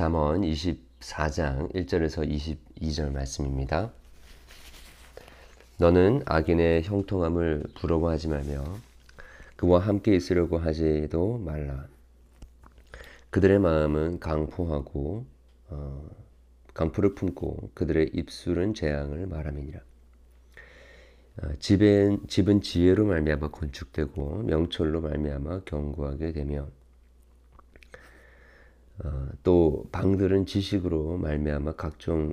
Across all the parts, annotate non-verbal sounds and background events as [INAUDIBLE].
잠언 24장 1절에서 22절 말씀입니다. 너는 악인의 형통함을 부러워하지 말며 그와 함께 있으려고 하지도 말라. 그들의 마음은 강포하고 어, 강포를 품고 그들의 입술은 재앙을 말함이니라. 어, 집은, 집은 지혜로 말미암아 건축되고 명철로 말미암아 견고하게 되며 어, 또 방들은 지식으로 말미암아 각종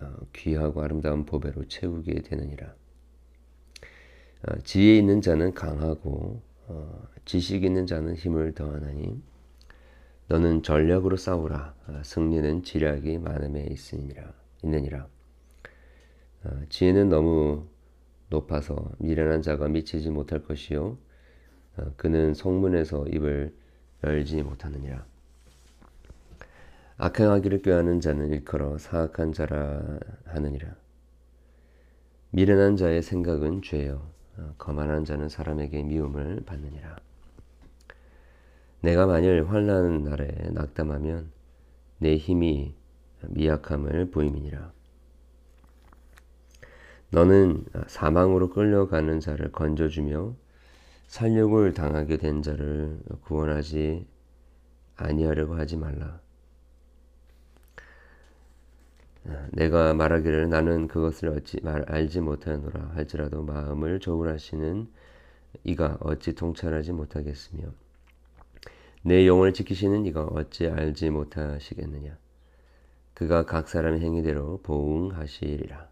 어, 귀하고 아름다운 보배로 채우게 되느니라. 어, 지혜 있는 자는 강하고 어, 지식 있는 자는 힘을 더하나니 너는 전략으로 싸우라. 어, 승리는 지략이 많음에 있으니라 있느니라. 어, 지혜는 너무 높아서 미련한 자가 미치지 못할 것이요 어, 그는 성문에서 입을 열지 못하느니라. 악행하기를 꾀하는 자는 일컬어 사악한 자라 하느니라. 미련한 자의 생각은 죄요. 어, 거만한 자는 사람에게 미움을 받느니라. 내가 만일 환난 날에 낙담하면 내 힘이 미약함을 보임이니라. 너는 사망으로 끌려가는 자를 건져주며 살육을 당하게 된 자를 구원하지 아니하려고 하지 말라. 내가 말하기를 나는 그것을 어찌 말 알지 못하노라 할지라도 마음을 조울하시는 이가 어찌 통찰하지 못하겠으며 내 영혼을 지키시는 이가 어찌 알지 못하시겠느냐? 그가 각 사람의 행위대로 보응하시리라.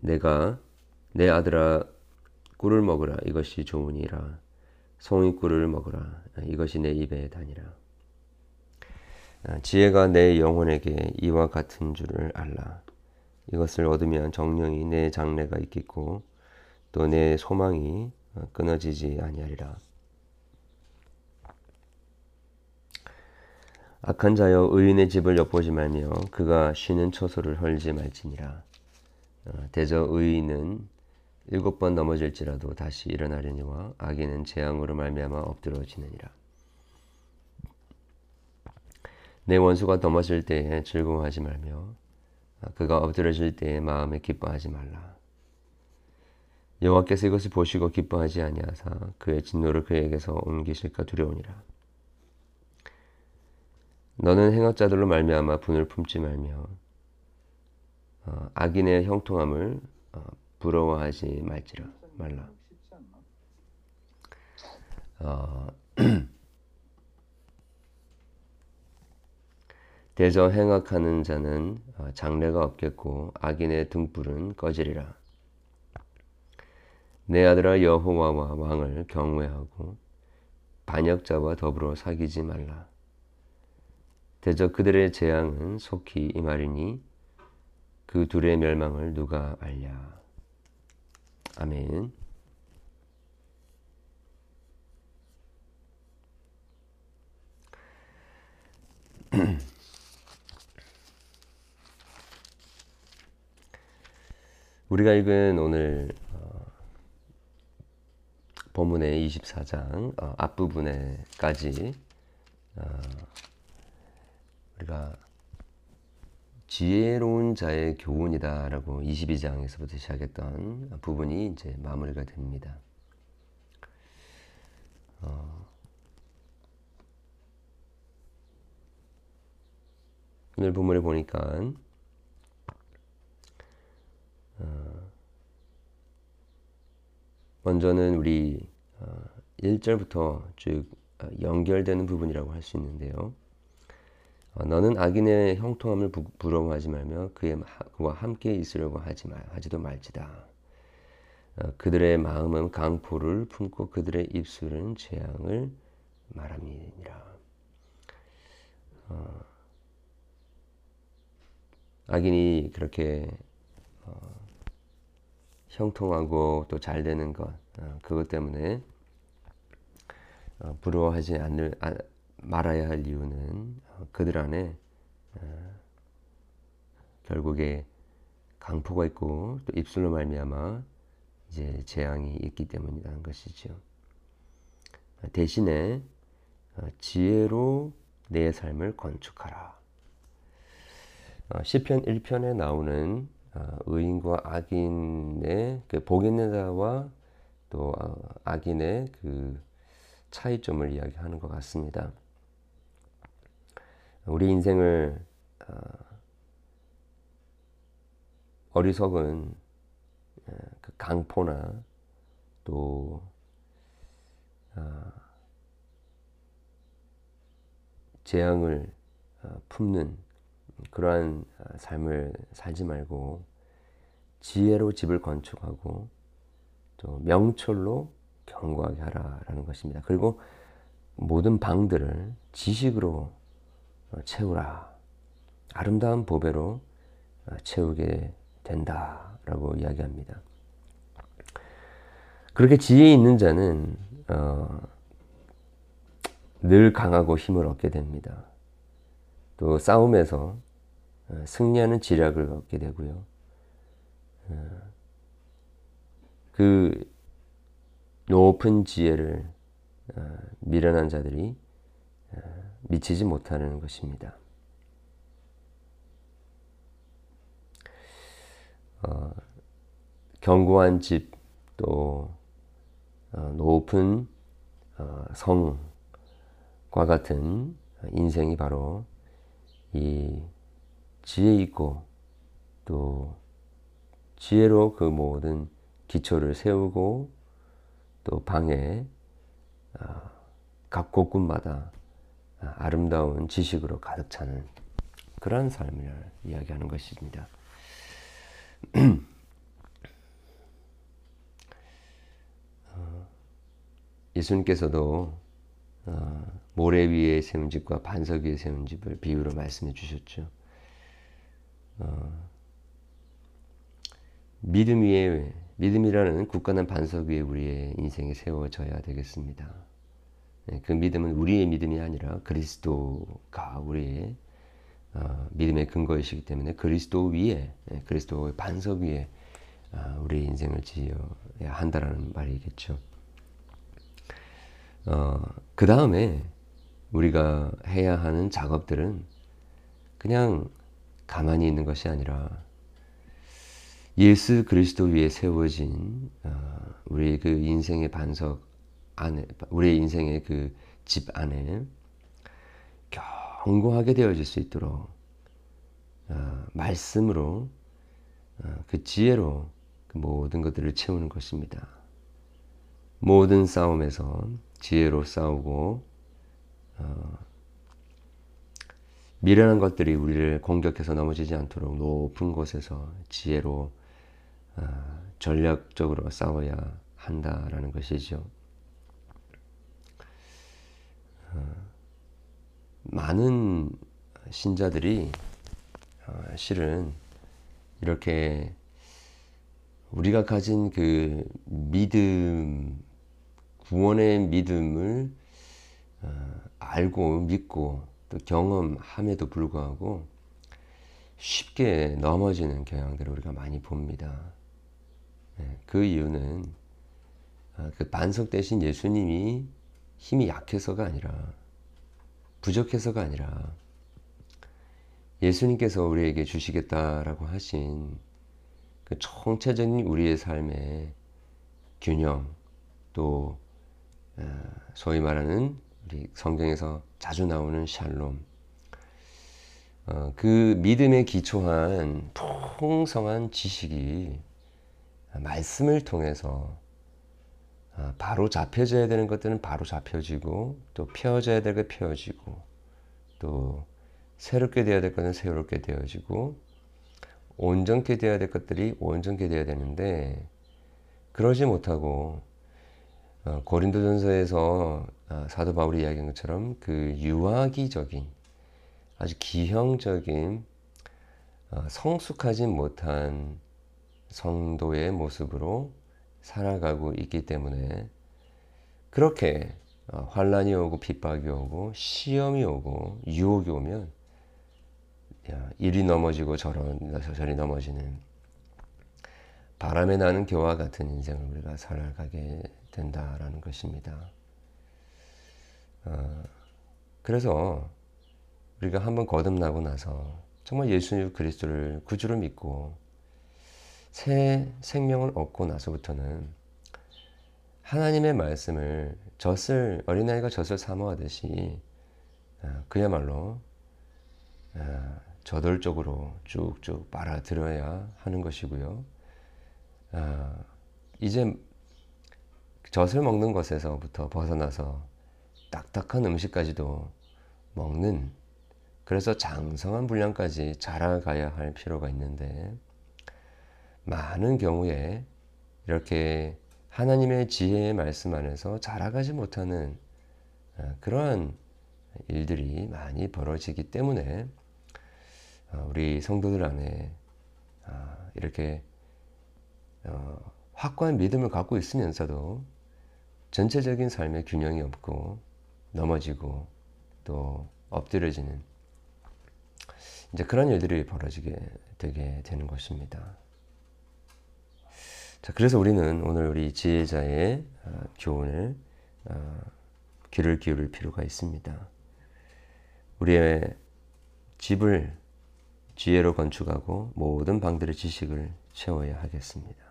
내가 내 아들아 꿀을 먹으라. 이것이 좋으니라. 송이 꿀을 먹으라. 이것이 내 입에 다니라. 아, 지혜가 내 영혼에게 이와 같은 줄을 알라. 이것을 얻으면 정령이 내 장래가 있겠고 또 내 소망이 어, 끊어지지 아니하리라. 악한 자여 의인의 집을 엿보지 말며 그가 쉬는 처소를 헐지 말지니라. 어, 대저 의인은 일곱 번 넘어질지라도 다시 일어나려니와 악인은 재앙으로 말미암아 엎드러지느니라. 내 원수가 넘어질 때에 즐거워하지 말며 그가 엎드러질 때에 마음에 기뻐하지 말라. 여호와께서 이것을 보시고 기뻐하지 아니하사 그의 진노를 그에게서 옮기실까 두려우니라. 너는 행악자들로 말미암아 분을 품지 말며 어, 악인의 형통함을 어, 부러워하지 말지라 말라. 어, [CLEARS THROAT] 대저 행악하는 자는 어, 장래가 없겠고 악인의 등불은 꺼지리라. 내 아들아 여호와와 왕을 경외하고 반역자와 더불어 사귀지 말라. 대저 그들의 재앙은 속히 임하리니 그 둘의 멸망을 누가 알랴. 아멘. [CLEARS THROAT] 우리가 읽은 오늘 어, 본문의 24장 어, 앞부분에까지 어, 우리가 지혜로운 자의 교훈이다라고 22장에서부터 시작했던 부분이 이제 마무리가 됩니다. 어, 오늘 본문을 보니까 먼저는 우리 1절부터 어, 쭉 어, 연결되는 부분이라고 할 수 있는데요. 어, 너는 악인의 형통함을 부러워하지 말며 그의 그와 함께 있으려고 하지 말 하지도 말지다. 그들의 마음은 강포를 품고 그들의 입술은 재앙을 말함이니라. 악인이 그렇게 형통하고 또 잘 되는 것 어, 그것 때문에 어, 부러워하지 않을 아, 말아야 할 이유는 어, 그들 안에 결국에 강포가 있고 또 입술로 말미암아 이제 재앙이 있기 때문이라는 것이죠. 대신에 지혜로 내 삶을 건축하라. 어, 시편 1편에 나오는 어, 의인과 악인의 그 복 있는 자와 또 어, 악인의 그 차이점을 이야기하는 것 같습니다. 우리 인생을 어리석은 그 강포나 또 재앙을 품는 그러한 삶을 살지 말고 지혜로 집을 건축하고 또 명철로 견고하게 하라라는 것입니다. 그리고 모든 방들을 지식으로 어, 채우라. 아름다운 보배로 어, 채우게 된다라고 이야기합니다. 그렇게 지혜 있는 자는 어, 늘 강하고 힘을 얻게 됩니다. 또 싸움에서 어, 승리하는 지략을 얻게 되고요. 어, 그 높은 지혜를 어, 미련한 자들이 미치지 못하는 것입니다. 어, 견고한 집, 또 어, 높은 어, 성과 같은 인생이 바로 이 지혜 있고 또 지혜로 그 모든 기초를 세우고 또 방에 아, 각 곳곳마다 아름다운 지식으로 가득 차는 그러한 삶을 이야기하는 것입니다. [CLEARS THROAT] 어, 예수님께서도 어, 모래 위에 세운 집과 반석 위에 세운 집을 비유로 말씀해 주셨죠. 어, 믿음 위에 믿음이라는 굳건한 반석 위에 우리의 인생이 세워져야 되겠습니다. 네, 그 믿음은 우리의 믿음이 아니라 그리스도가 우리의 어, 믿음의 근거이시기 때문에 그리스도 위에 네, 그리스도의 반석 위에 어, 우리의 인생을 지어야 한다라는 말이겠죠. 어, 그 다음에 우리가 해야 하는 작업들은 그냥 가만히 있는 것이 아니라 예수 그리스도 위에 세워진 어, 우리 그 인생의 반석 안에 우리의 인생의 그 집 안에 견고하게 되어질 수 있도록 어, 말씀으로 어, 그 지혜로 그 모든 것들을 채우는 것입니다. 모든 싸움에서 지혜로 싸우고 어, 미련한 것들이 우리를 공격해서 넘어지지 않도록 높은 곳에서 지혜로 어, 전략적으로 싸워야 한다라는 것이죠. 어, 많은 신자들이 어, 실은 이렇게 우리가 가진 그 믿음, 구원의 믿음을 알고 믿고 또 경험함에도 불구하고 쉽게 넘어지는 경향들을 우리가 많이 봅니다. 네, 그 이유는 아, 그 반석 대신 예수님이 힘이 약해서가 아니라 부족해서가 아니라 예수님께서 우리에게 주시겠다라고 하신 그 총체적인 우리의 삶의 균형 또 아, 소위 말하는 우리 성경에서 자주 나오는 샬롬. 어, 그 믿음에 기초한 풍성한 지식이 말씀을 통해서 아, 바로 잡혀져야 되는 것들은 바로 잡혀지고 또 펴져야 될 것 펴지고 또 새롭게 되어야 될 것은 새롭게 되어지고 온전케 되어야 될 것들이 온전케 되어야 되는데 그러지 못하고 어, 고린도전서에서 아, 사도 바울이 이야기한 것처럼 그 유아기적인 아주 기형적인 어, 성숙하지 못한 성도의 모습으로 살아가고 있기 때문에 그렇게 어, 환란이 오고 핍박이 오고 시험이 오고 유혹이 오면 이리 넘어지고 저리 넘어지는 바람에 나는 교와 같은 인생을 우리가 살아가게 된다라는 것입니다. 어, 그래서 우리가 한번 거듭나고 나서 정말 예수 그리스도를 구주로 믿고 새 생명을 얻고 나서부터는 하나님의 말씀을 젖을 어린아이가 젖을 사모하듯이 아, 그야말로 아, 저돌적으로 쭉쭉 빨아들여야 하는 것이고요. 아, 이제 젖을 먹는 것에서부터 벗어나서 딱딱한 음식까지도 먹는 그래서 장성한 분량까지 자라가야 할 필요가 있는데 많은 경우에 이렇게 하나님의 지혜의 말씀 안에서 자라가지 못하는 아, 그러한 일들이 많이 벌어지기 때문에 아, 우리 성도들 안에 아, 이렇게 어, 확고한 믿음을 갖고 있으면서도 전체적인 삶의 균형이 없고 넘어지고 또 엎드려지는 이제 그런 일들이 벌어지게 되게 되는 것입니다. 자, 그래서 우리는 오늘 우리 지혜자의 어, 교훈을 어, 귀를 기울일 필요가 있습니다. 우리의 집을 지혜로 건축하고 모든 방들의 지식을 채워야 하겠습니다.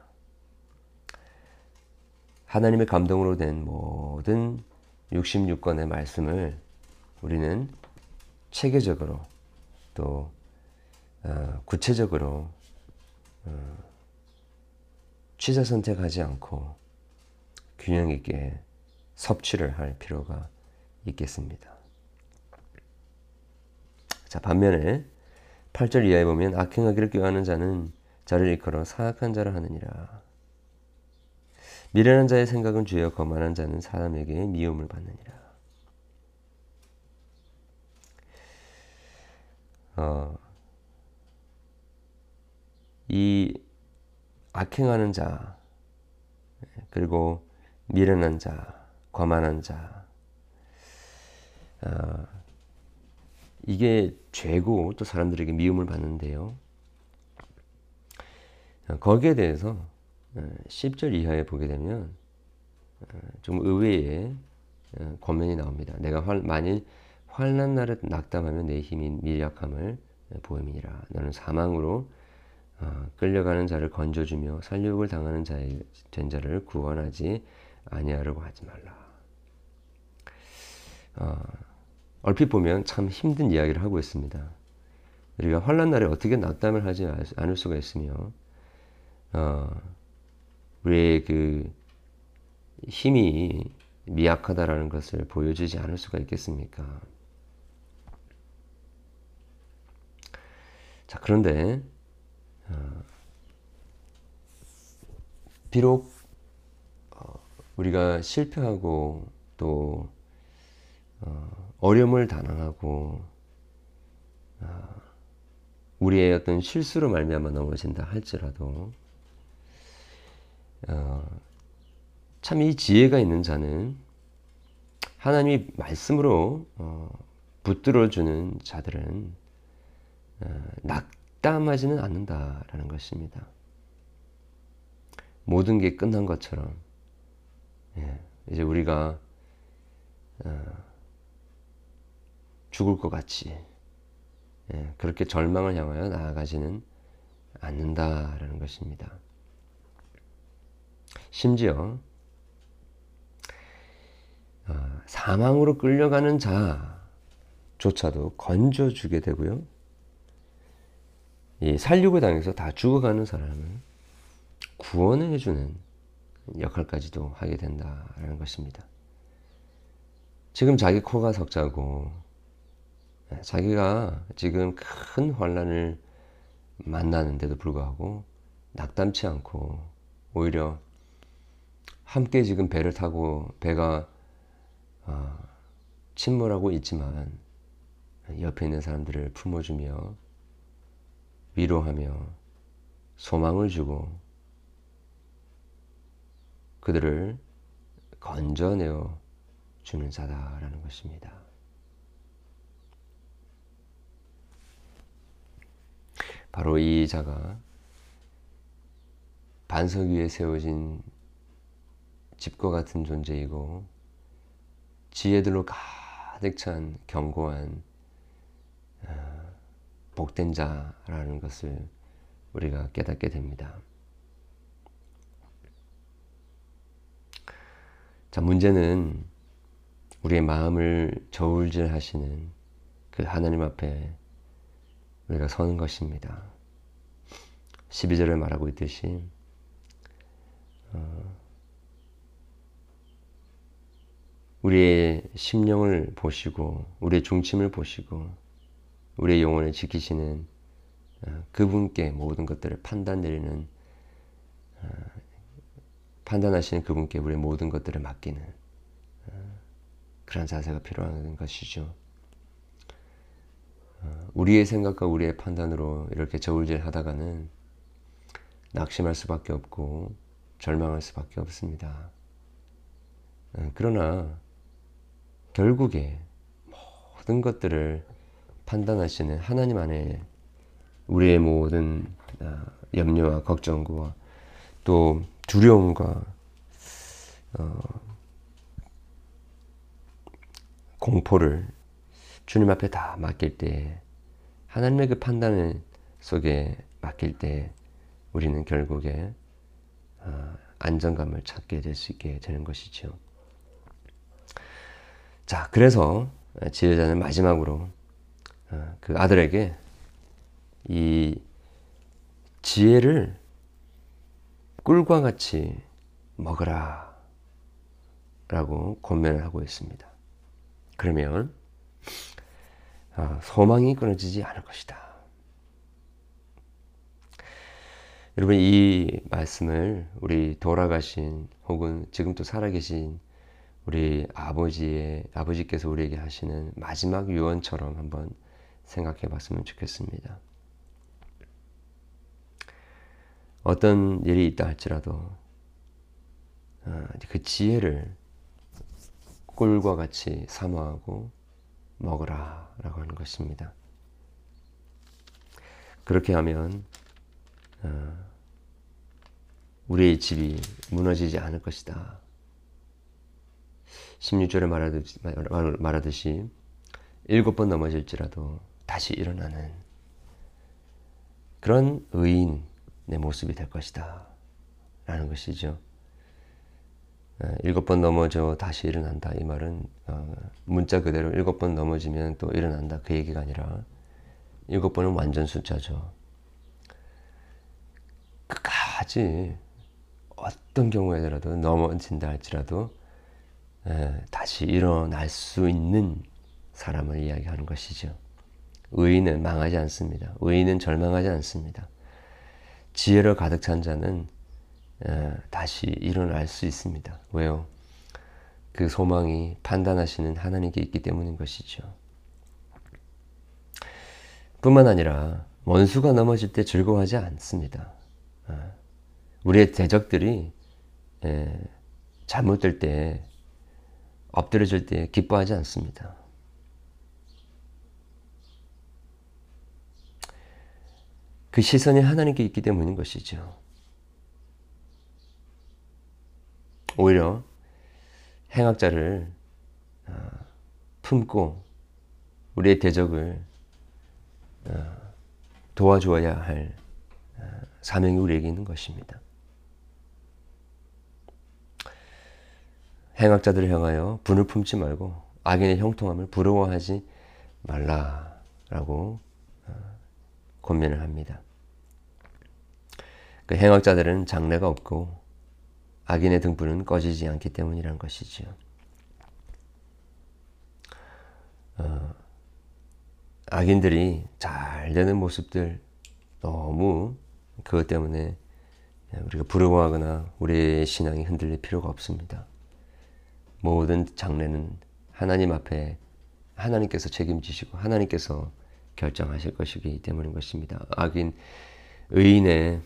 하나님의 감동으로 된 모든 66권의 말씀을 우리는 체계적으로 또 어, 구체적으로 어, 취사 선택하지 않고 균형 있게 섭취를 할 필요가 있겠습니다. 자, 반면에 8절 이하에 보면 악행하기를 꾀하는 자는 자를 일컬어 사악한 자라 하느니라. 미련한 자의 생각은 죄여 거만한 자는 사람에게 미움을 받느니라. 어, 이 악행하는 자, 그리고 미련한 자, 거만한 자, 어, 이게 죄고 또 사람들에게 미움을 받는데요. 어, 거기에 대해서 10절 어, 이하에 보게 되면 어, 좀 의외의 권면이 나옵니다. 내가 활, 만일 환난 날에 낙담하면 내 힘이 미약함을 보임이니라. 너는 사망으로 끌려가는 자를 건져주며 살육을 당하는 자의 된 자를 구원하지 아니하려고 하지 말라. 어, 얼핏 보면 참 힘든 이야기를 하고 있습니다. 우리가 환란 날에 어떻게 낙담을 하지 않을 수가 있으며 어, 우리의 그 힘이 미약하다라는 것을 보여주지 않을 수가 있겠습니까? 자, 그런데, 어, 비록, 어, 우리가 실패하고 또, 어, 어려움을 단항하고, 어, 우리의 어떤 실수로 말미암아 넘어진다 할지라도, 어, 참이 지혜가 있는 자는 하나님이 말씀으로 어, 붙들어 주는 자들은 어, 낙담하지는 않는다라는 것입니다. 모든 게 끝난 것처럼 예, 이제 우리가 어, 죽을 것 같이 예, 그렇게 절망을 향하여 나아가지는 않는다라는 것입니다. 심지어 어, 사망으로 끌려가는 자조차도 건져주게 되고요. 이 살육을 당해서 다 죽어가는 사람은 구원해주는 역할까지도 하게 된다라는 것입니다. 지금 자기 코가 석자고 예, 자기가 지금 큰 환란을 만나는데도 불구하고 낙담치 않고 오히려 함께 지금 배를 타고 배가 어, 침몰하고 있지만 옆에 있는 사람들을 품어주며 위로하며 소망을 주고 그들을 건져내어 주는 자다라는 것입니다. 바로 이 자가 반석 위에 세워진 집과 같은 존재이고 지혜들로 가득 찬 견고한 복된 자라는 것을 우리가 깨닫게 됩니다. 자, 문제는 우리의 마음을 저울질 하시는 그 하나님 앞에 우리가 서는 것입니다. 12절을 말하고 있듯이 어, 우리의 심령을 보시고 우리의 중심을 보시고 우리의 영혼을 지키시는 어, 그분께 모든 것들을 판단 내리는 어, 판단하시는 그분께 우리의 모든 것들을 맡기는 어, 그런 자세가 필요한 것이죠. 우리의 생각과 우리의 판단으로 이렇게 저울질 하다가는 낙심할 수밖에 없고 절망할 수밖에 없습니다. 그러나 결국에 모든 것들을 판단하시는 하나님 안에 우리의 모든 아, 염려와 걱정과 또 두려움과 어, 공포를 주님 앞에 다 맡길 때 하나님의 그 판단 속에 맡길 때 우리는 결국에 어, 안정감을 찾게 될 수 있게 되는 것이죠. 자, 그래서 지혜자는 마지막으로 어, 그 아들에게 이 지혜를 꿀과 같이 먹으라 라고 권면을 하고 있습니다. 그러면 어, 소망이 끊어지지 않을 것이다. 여러분 이 말씀을 우리 돌아가신 혹은 지금 또 살아계신 우리 아버지의 아버지께서 우리에게 하시는 마지막 유언처럼 한번 생각해 봤으면 좋겠습니다. 어떤 일이 있다 할지라도 어, 그 지혜를 꿀과 같이 사모하고 먹으라 라고 하는 것입니다. 그렇게 하면 어, 우리의 집이 무너지지 않을 것이다. 16절에 말하듯이, 말하듯이 일곱 번 넘어질지라도 다시 일어나는 그런 의인의 모습이 될 것이다. 라는 것이죠. 어, 일곱 번 넘어져 다시 일어난다. 이 말은 어, 문자 그대로 일곱 번 넘어지면 또 일어난다. 그 얘기가 아니라 일곱 번은 완전 숫자죠. 끝까지 어떤 경우에라도 넘어진다 할지라도 다시 일어날 수 있는 사람을 이야기하는 것이죠. 의인은 망하지 않습니다. 의인은 절망하지 않습니다. 지혜로 가득 찬 자는 다시 일어날 수 있습니다. 왜요? 그 소망이 판단하시는 하나님께 있기 때문인 것이죠. 뿐만 아니라 원수가 넘어질 때 즐거워하지 않습니다. 아, 우리의 대적들이 잘못될 때 엎드려질 때 기뻐하지 않습니다. 그 시선이 하나님께 있기 때문인 것이죠. 오히려 행악자를 어, 품고 우리의 대적을 어, 도와주어야 할 어, 사명이 우리에게 있는 것입니다. 행악자들을 향하여 분을 품지 말고 악인의 형통함을 부러워하지 말라라고 어, 권면을 합니다. 그 행악자들은 장래가 없고 악인의 등불은 꺼지지 않기 때문이란 것이지요. 어, 악인들이 잘 되는 모습들 너무 그것 때문에 우리가 부러워하거나 우리의 신앙이 흔들릴 필요가 없습니다. 모든 장래는 하나님 앞에 하나님께서 책임지시고 하나님께서 결정하실 것이기 때문인 것입니다. 악인 의인의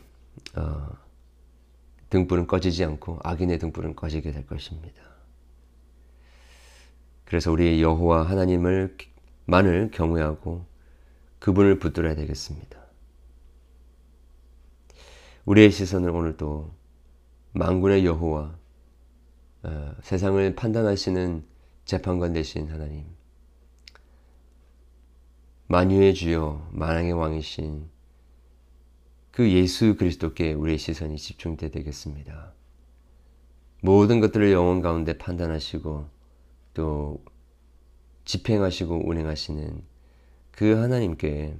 어, 등불은 꺼지지 않고 악인의 등불은 꺼지게 될 것입니다. 그래서 우리 여호와 하나님을 만을 경외하고 그분을 붙들어야 되겠습니다. 우리의 시선을 오늘도 만군의 여호와 어, 세상을 판단하시는 재판관 되신 하나님, 만유의 주여 만왕의 왕이신 그 예수 그리스도께 우리의 시선이 집중되 되겠습니다. 모든 것들을 영혼 가운데 판단하시고 또 집행하시고 운행하시는 그 하나님께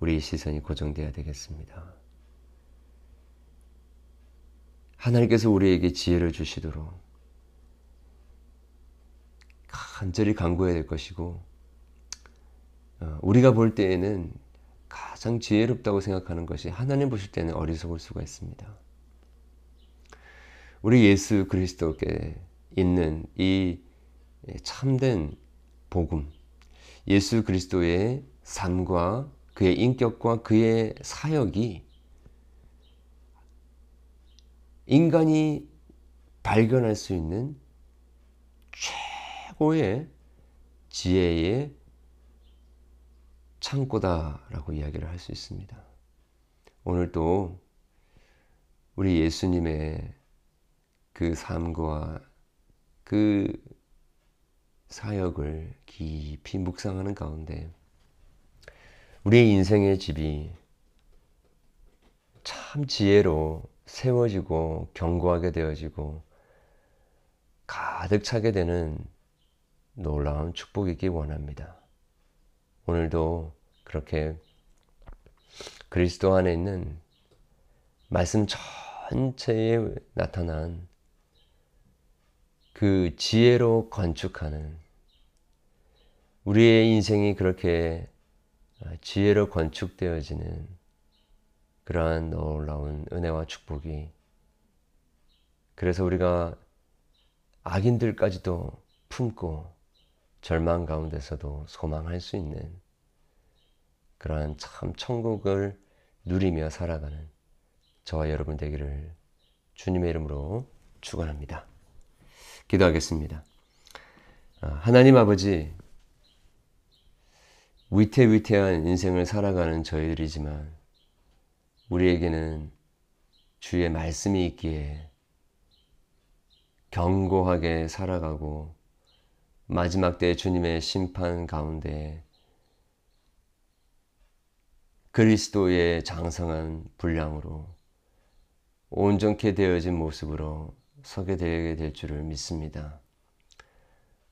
우리의 시선이 고정되어야 되겠습니다. 하나님께서 우리에게 지혜를 주시도록 간절히 간구해야 될 것이고 어, 우리가 볼 때에는 가장 지혜롭다고 생각하는 것이 하나님 보실 때는 어리석을 수가 있습니다. 우리 예수 그리스도께 있는 이 참된 복음, 예수 그리스도의 삶과 그의 인격과 그의 사역이 인간이 발견할 수 있는 최 고의 지혜의 창고다라고 이야기를 할 수 있습니다. 오늘도 우리 예수님의 그 삶과 그 사역을 깊이 묵상하는 가운데 우리의 인생의 집이 참 지혜로 세워지고 견고하게 되어지고 가득 차게 되는 놀라운 축복이기 원합니다. 오늘도 그렇게 그리스도 안에 있는 말씀 전체에 나타난 그 지혜로 건축하는 우리의 인생이 그렇게 지혜로 건축되어지는 그러한 놀라운 은혜와 축복이 그래서 우리가 악인들까지도 품고 절망 가운데서도 소망할 수 있는 그러한 참 천국을 누리며 살아가는 저와 여러분 되기를 주님의 이름으로 축원합니다. 기도하겠습니다. 아, 하나님 아버지 위태위태한 인생을 살아가는 저희들이지만 우리에게는 주의 말씀이 있기에 견고하게 살아가고 마지막 때 주님의 심판 가운데 그리스도의 장성한 분량으로 온전케 되어진 모습으로 서게 되게 될 줄을 믿습니다.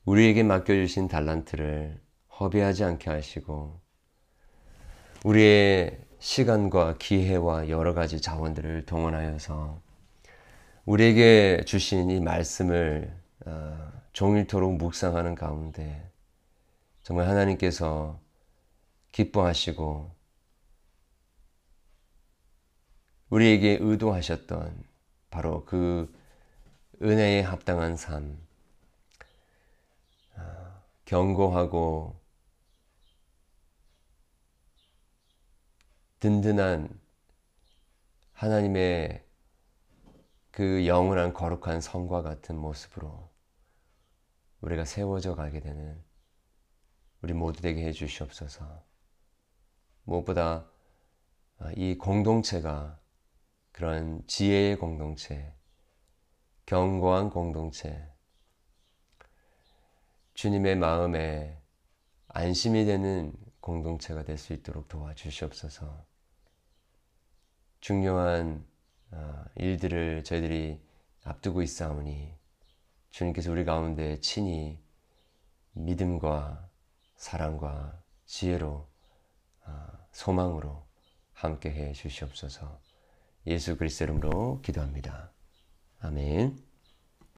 우리에게 맡겨주신 달란트를 허비하지 않게 하시고 우리의 시간과 기회와 여러 가지 자원들을 동원하여서 우리에게 주신 이 말씀을 어, 종일토록 묵상하는 가운데 정말 하나님께서 기뻐하시고 우리에게 의도하셨던 바로 그 은혜에 합당한 삶, 아, 견고하고 든든한 하나님의 그 영원한 거룩한 성과 같은 모습으로 우리가 세워져 가게 되는 우리 모두 되게 해 주시옵소서. 무엇보다 이 공동체가 그런 지혜의 공동체, 견고한 공동체, 주님의 마음에 안심이 되는 공동체가 될 수 있도록 도와주시옵소서. 중요한 어, 일들을 저희들이 앞두고 있사오니 주님께서 우리 가운데 친히 믿음과 사랑과 지혜로 어, 소망으로 함께 해 주시옵소서. 예수 그리스도 이름으로 기도합니다. 아멘.